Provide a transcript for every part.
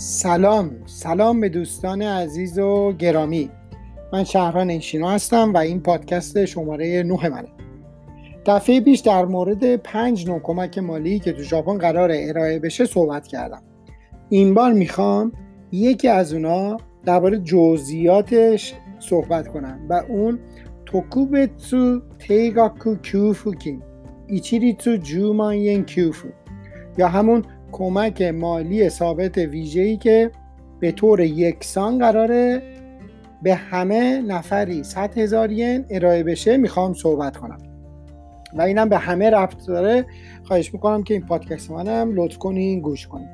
سلام سلام به دوستان عزیز و گرامی. من شهران انشینا هستم و این پادکست شماره 9 منه. دفعه پیش در مورد پنج نوع کمک مالی که تو ژاپن قرار ارائه بشه صحبت کردم. این بار می‌خوام یکی از اونا درباره جزئیاتش صحبت کنم و اون توکوبتسو تیگاکو کیوفوکین ایچیریتسو جوماین کیوفو یا همون کمک مالی ثابت ویژه‌ای که به طور یکسان قراره به همه نفری 100 هزار ین ارائه بشه می‌خوام صحبت کنم. و اینم به همه ربط داره. خواهش می‌کنم که این پادکست منم لطف کنین گوش کنین.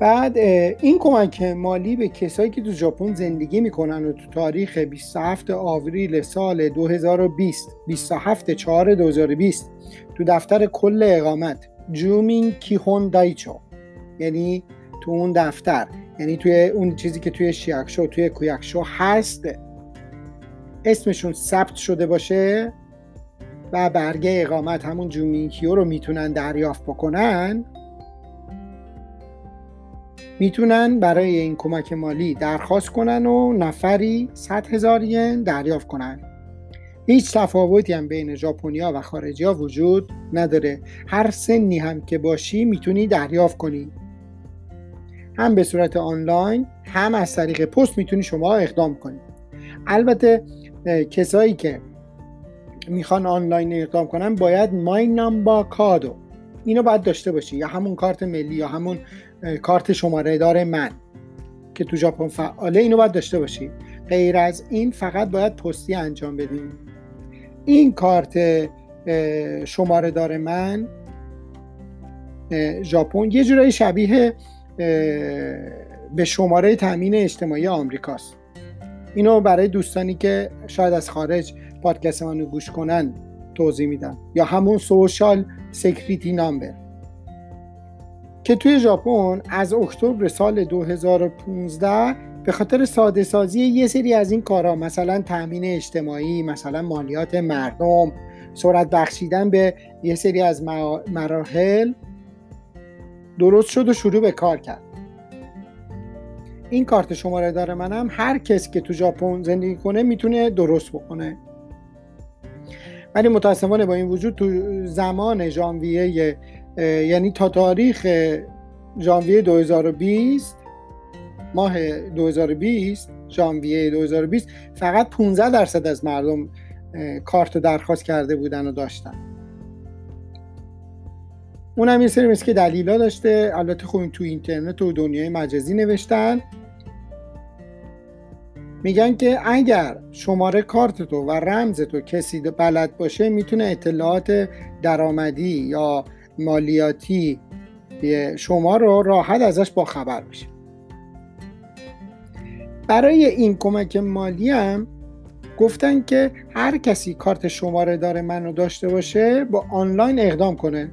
بعد این کمک مالی به کسایی که تو ژاپن زندگی می‌کنن و تو تاریخ 27 آوریل سال 2020 27 4 2020 تو دفتر کل اقامت جومین کیهون دایچو یعنی تو اون دفتر. یعنی توی اون چیزی که توی شیاکشو توی کویاکشو هست اسمشون ثبت شده باشه و برگه اقامت همون جومین کیو رو می‌تونن دریافت بکنن. می‌تونن برای این کمک مالی درخواست کنن و نفری 100 هزار ین دریافت کنن. هیچ تفاوتی هم بین ژاپنیا و خارجی ها وجود نداره. هر سنی هم که باشی می‌تونی دریافت کنی. هم به صورت آنلاین هم از طریق پست می‌تونی شما اقدام کنی. البته کسایی که می‌خوان آنلاین اقدام کنن باید مای نامبا کادو اینو باید داشته باشی یا همون کارت ملی یا همون کارت شماره دار من که تو ژاپن فعاله اینو باید داشته باشی. غیر از این فقط باید پستی انجام بدیم این کارت شماره دار من ژاپن یه جورایی شبیه به شماره تامین اجتماعی آمریکاست. اینو برای دوستانی که شاید از خارج پادکست منو گوش کنن توضیح میدم. یا همون social security number. که توی ژاپن از اکتبر سال 2015 به خاطر ساده سازی یه سری از این کارها مثلا تامین اجتماعی مثلا مالیات مردم سرعت بخشیدن به یه سری از مراحل درست شد و شروع به کار کرد. این کارت شماره داره منم هر کس که تو ژاپن زندگی کنه می‌تونه درست بکنه. ولی متاسفانه با این وجود تو زمان ژانویه یعنی تا تاریخ ژانویه 2020 ماه 2020 ژانویه 2020 فقط 15 درصد از مردم کارت درخواست کرده بودن و داشتن. اونم یه سری مثل که دلیلا داشته. البته خب تو اینترنت و دنیای مجازی نوشتن. میگن که اگر شماره کارت تو و رمز تو کسی بلد باشه می‌تونه اطلاعات درآمدی یا مالیاتی شما رو راحت ازش با خبر بشه. برای این کمک مالی هم گفتن که هر کسی کارت شماره داره منو داشته باشه با آنلاین اقدام کنه.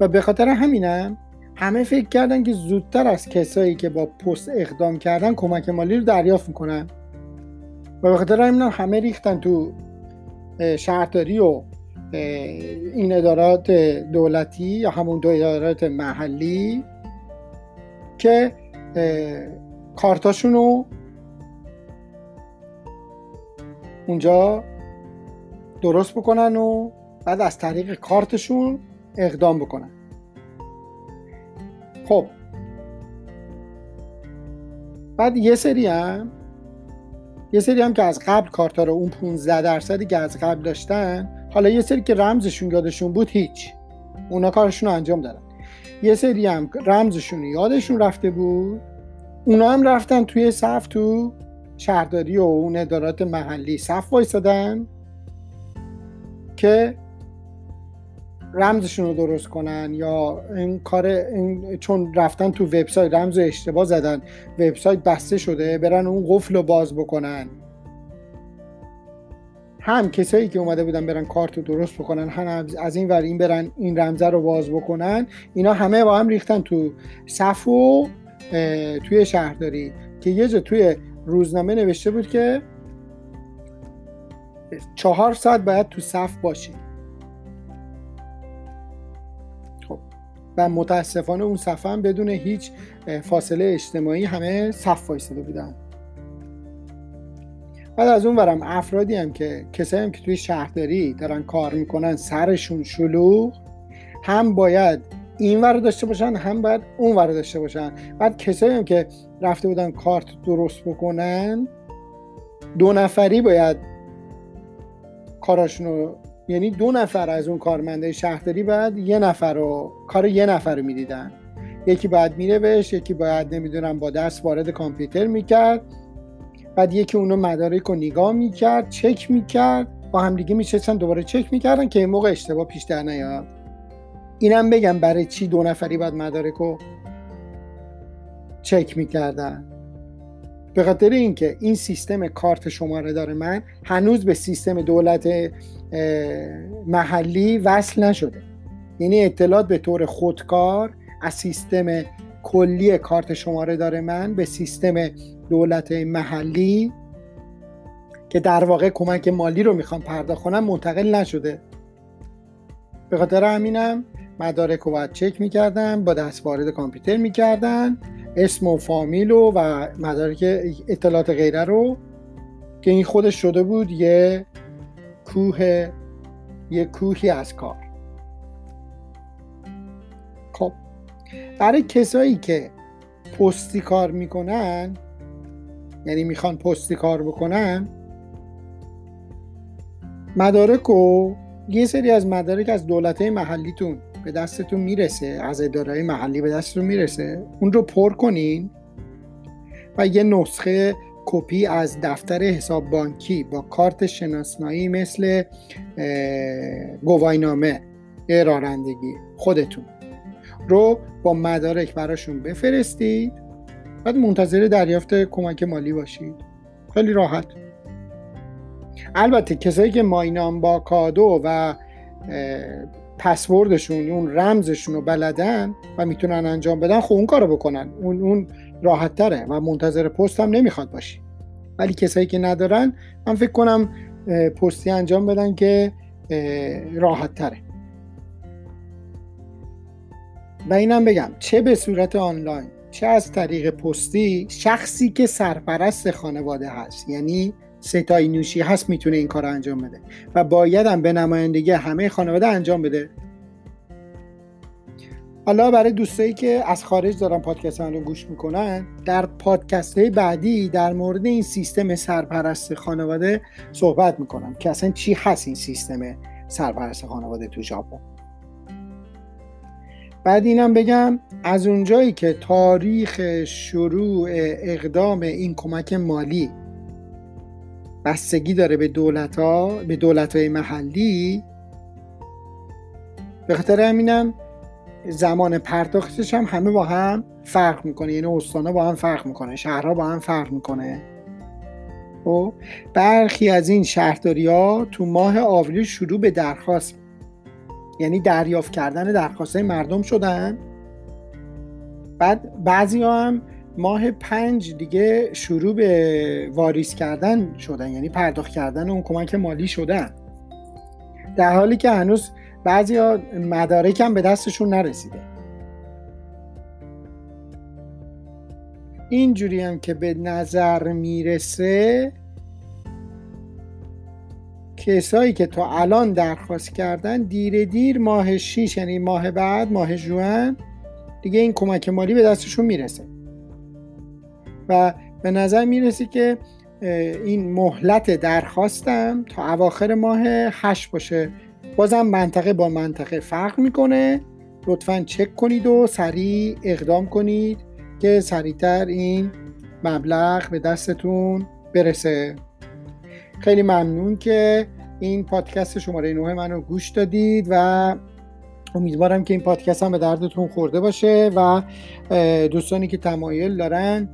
و به خاطر همینم همه فکر کردن که زودتر از کسایی که با پست اقدام کردن کمک مالی رو دریافت می‌کنن. و به خاطر همینم همه ریختن تو شهرداری و این ادارات دولتی یا همون دو ادارات محلی که کارتاشون رو اونجا درست بکنن و بعد از طریق کارتشون اقدام بکنن. خب. بعد یه سری هم یه سری هم که از قبل کارتا رو اون 15 درصدی که از قبل داشتن حالا یه سری که رمزشون یادشون بود هیچ. اونا کارشون رو انجام دادن. یه سری هم رمزشون یادشون رفته بود. اونا هم رفتن توی صف تو شهرداری و اون ادارات محلی. صف وایسادن که رمزشون رو درست کنن یا این کار این چون رفتن تو وبسایت رمز اشتباه زدن. وبسایت بسته شده برن اون قفل رو باز بکنن. هم کسایی که اومده بودن برن کارت رو درست بکنن هم از این ور این برن این رمزه رو باز بکنن. اینا همه با هم ریختن تو صف و توی شهرداری که یه جا توی روزنامه نوشته بود که چهار ساعت باید تو صف باشی. خب و متاسفانه اون صفحه هم بدون هیچ فاصله اجتماعی همه صف وایساده بودن. بعد از اون برم افرادی هم که کسایی هم که توی شهرداری دارن کار می‌کنن سرشون شلوغ هم باید این ور داشته باشن هم باید اون ور داشته باشن. بعد کسایی هم که رفته بودن کارت درست بکنن دو نفری باید کاراشون رو یعنی دو نفر از اون کارمنده شهرداری باید یه نفر رو کار یه نفر رو می‌دیدن. یکی باید میره یکی باید نمی‌دونم با دست وارد کامپیوتر می‌کرد. بعد یکی اونو مدارک رو نگاه می‌کرد چک می‌کرد با همدیگه میشستن دوباره چک می‌کردن که این موقع اشتباه پیش در نیاد. اینم بگم برای چی دو نفری باید مدارک رو چک می‌کردن. به خاطر اینکه این سیستم کارت شماره داره من هنوز به سیستم دولت محلی وصل نشده. یعنی اطلاعات به طور خودکار از سیستم کلی کارت شماره داره من به سیستم دولت محلی که در واقع کمک مالی رو می‌خوام پرداخت کنم منتقل نشده. به خاطر همینم مدارک رو باید چک می‌کردن با دست وارد کامپیوتر می‌کردن. اسم و فامیل و, و مدارک اطلاعات غیره رو که این خودش شده بود یه کوه یه کوهی از کار. خب برای کسایی که پستی کار می‌کنن یعنی می‌خوان پستی کار بکنن مدارک و یه سری از مدارک از دولت محلیتون به دستتون می‌رسه از اداره محلی به دستتون می‌رسه. اون رو پر کنین و یه نسخه کپی از دفتر حساب بانکی با کارت شناسنایی مثل گواینامه رانندگی خودتون رو با مدارک براشون بفرستید. بعد منتظر دریافت کمک مالی باشید خیلی راحت. البته کسایی که ماینام با کادو و پسوردشون اون رمزشون رو بلدن و می‌تونن انجام بدن خب اون کارو بکنن. اون اون راحت تره و منتظر پست هم نمی‌خواد باشی. ولی کسایی که ندارن من فکر کنم پستی انجام بدن که راحت تره و اینم بگم چه به صورت آنلاین چه از طریق پستی شخصی که سرپرست خانواده هست. یعنی ستای نوشی هست می‌تونه این کار رو انجام بده. و باید هم به نمایندگی همه خانواده انجام بده. حالا برای دوستایی که از خارج دارن پادکست رو گوش می‌کنن در پادکست های بعدی در مورد این سیستم سرپرست خانواده صحبت می‌کنم که اصلا چی هست این سیستم سرپرست خانواده تو ژاپن. بعد اینم بگم از اونجایی که تاریخ شروع اقدام این کمک مالی بستگی داره به دولت ها به دولت های محلی. به خاطر همینم زمان پرداختش هم همه با هم فرق می‌کنه. یعنی استانها با هم فرق می‌کنه شهرها با هم فرق می‌کنه. و خب، برخی از این شهرداری ها تو ماه آوریل شروع به درخواست یعنی دریافت کردن درخواست مردم شدن. بعد بعضی ها هم ماه پنج دیگه شروع به واریس کردن شدن یعنی پرداخت کردن اون کمک مالی شدن. در حالی که هنوز بعضی ها مدارک هم به دستشون نرسیده. اینجوری هم که به نظر می‌رسه کسایی که تا الان درخواست کردن دیر دیر ماه 6 یعنی ماه بعد ماه جوان دیگه این کمک مالی به دستشون می‌رسه. و به نظر می‌رسه که این مهلت درخواستم تا اواخر ماه هشت باشه. بازم منطقه با منطقه فرق می‌کنه. لطفا چک کنید و سریع اقدام کنید که سریعتر این مبلغ به دستتون برسه. خیلی ممنون که این پادکست شماره 9 منو گوش دادید و امیدوارم که این پادکست هم به دردتون خورده باشه و دوستانی که تمایل دارن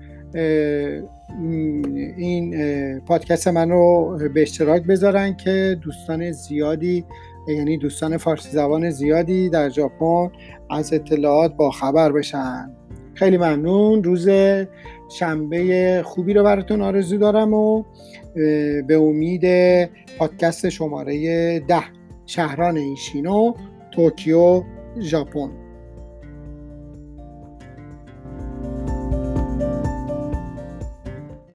این پادکست من رو به اشتراک بذارن که دوستان زیادی یعنی دوستان فارسی زبان زیادی در ژاپن از اطلاعات با خبر بشن. خیلی ممنون. روز شنبه خوبی رو براتون آرزو دارم و به امید پادکست شماره ده شهران ایشینو توکیو ژاپن.